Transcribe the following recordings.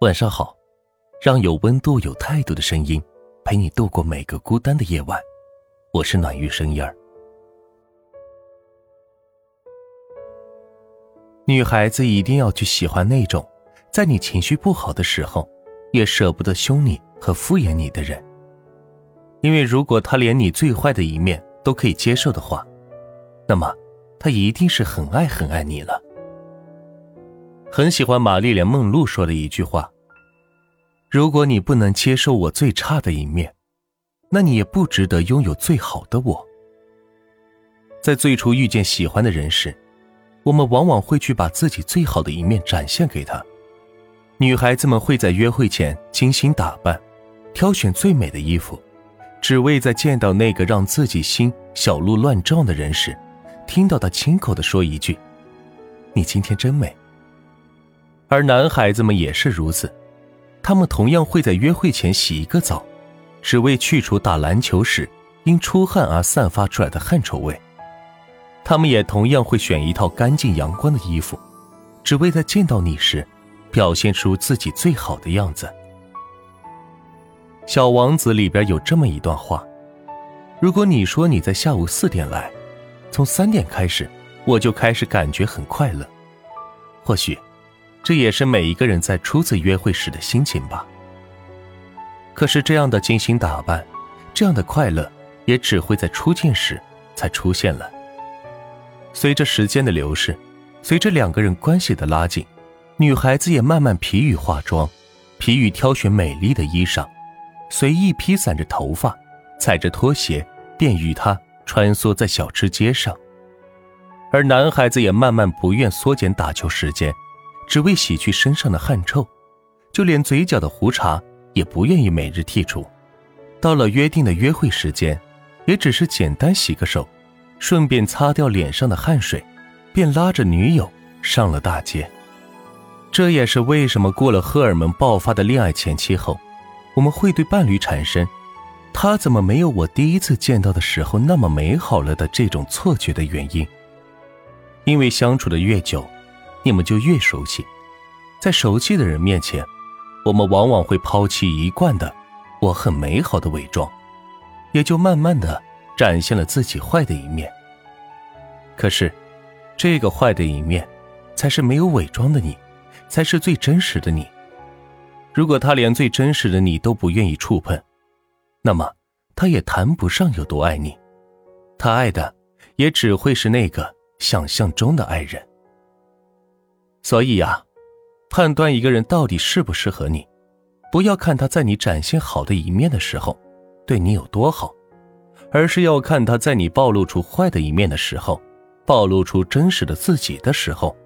晚上好，让有温度、有态度的声音陪你度过每个孤单的夜晚。我是暖玉声音儿。女孩子一定要去喜欢那种，在你情绪不好的时候，也舍不得凶你和敷衍你的人。因为如果他连你最坏的一面都可以接受的话，那么他一定是很爱很爱你了。很喜欢玛丽莲·梦露说的一句话。如果你不能接受我最差的一面，那你也不值得拥有最好的我。在最初遇见喜欢的人时，我们往往会去把自己最好的一面展现给他。女孩子们会在约会前精心打扮，挑选最美的衣服，只为在见到那个让自己心小鹿乱撞的人时，听到他亲口的说一句：“你今天真美。”而男孩子们也是如此。他们同样会在约会前洗一个澡，只为去除打篮球时因出汗而散发出来的汗臭味。他们也同样会选一套干净阳光的衣服，只为在见到你时，表现出自己最好的样子。小王子里边有这么一段话：如果你说你在下午四点来，从三点开始，我就开始感觉很快乐。或许。这也是每一个人在初次约会时的心情吧。可是这样的精心打扮，这样的快乐，也只会在初见时才出现了。随着时间的流逝，随着两个人关系的拉近，女孩子也慢慢疲于化妆，疲于挑选美丽的衣裳，随意披散着头发，踩着拖鞋，便与他穿梭在小吃街上。而男孩子也慢慢不愿缩减打球时间。只为洗去身上的汗臭，就连嘴角的胡茬也不愿意每日剔除。到了约定的约会时间，也只是简单洗个手，顺便擦掉脸上的汗水，便拉着女友上了大街。这也是为什么过了荷尔蒙爆发的恋爱前期后，我们会对伴侣产生“他怎么没有我第一次见到的时候那么美好了”的这种错觉的原因。因为相处的越久。你们就越熟悉，在熟悉的人面前，我们往往会抛弃一贯的“我很美好”的伪装，也就慢慢的展现了自己坏的一面。可是，这个坏的一面，才是没有伪装的你，才是最真实的你。如果他连最真实的你都不愿意触碰，那么他也谈不上有多爱你，他爱的也只会是那个想象中的爱人。所以呀，判断一个人到底适不适合你，不要看他在你展现好的一面的时候，对你有多好，而是要看他在你暴露出坏的一面的时候，暴露出真实的自己的时候，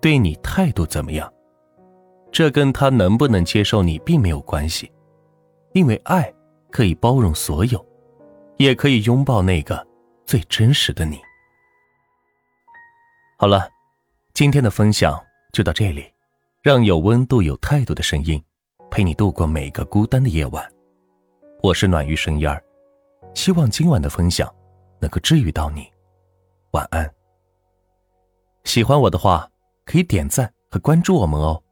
对你态度怎么样。这跟他能不能接受你并没有关系，因为爱可以包容所有，也可以拥抱那个最真实的你。好了，今天的分享。就到这里，让有温度、有态度的声音陪你度过每个孤单的夜晚。我是暖玉声烟儿，希望今晚的分享能够治愈到你。晚安。喜欢我的话，可以点赞和关注我们哦。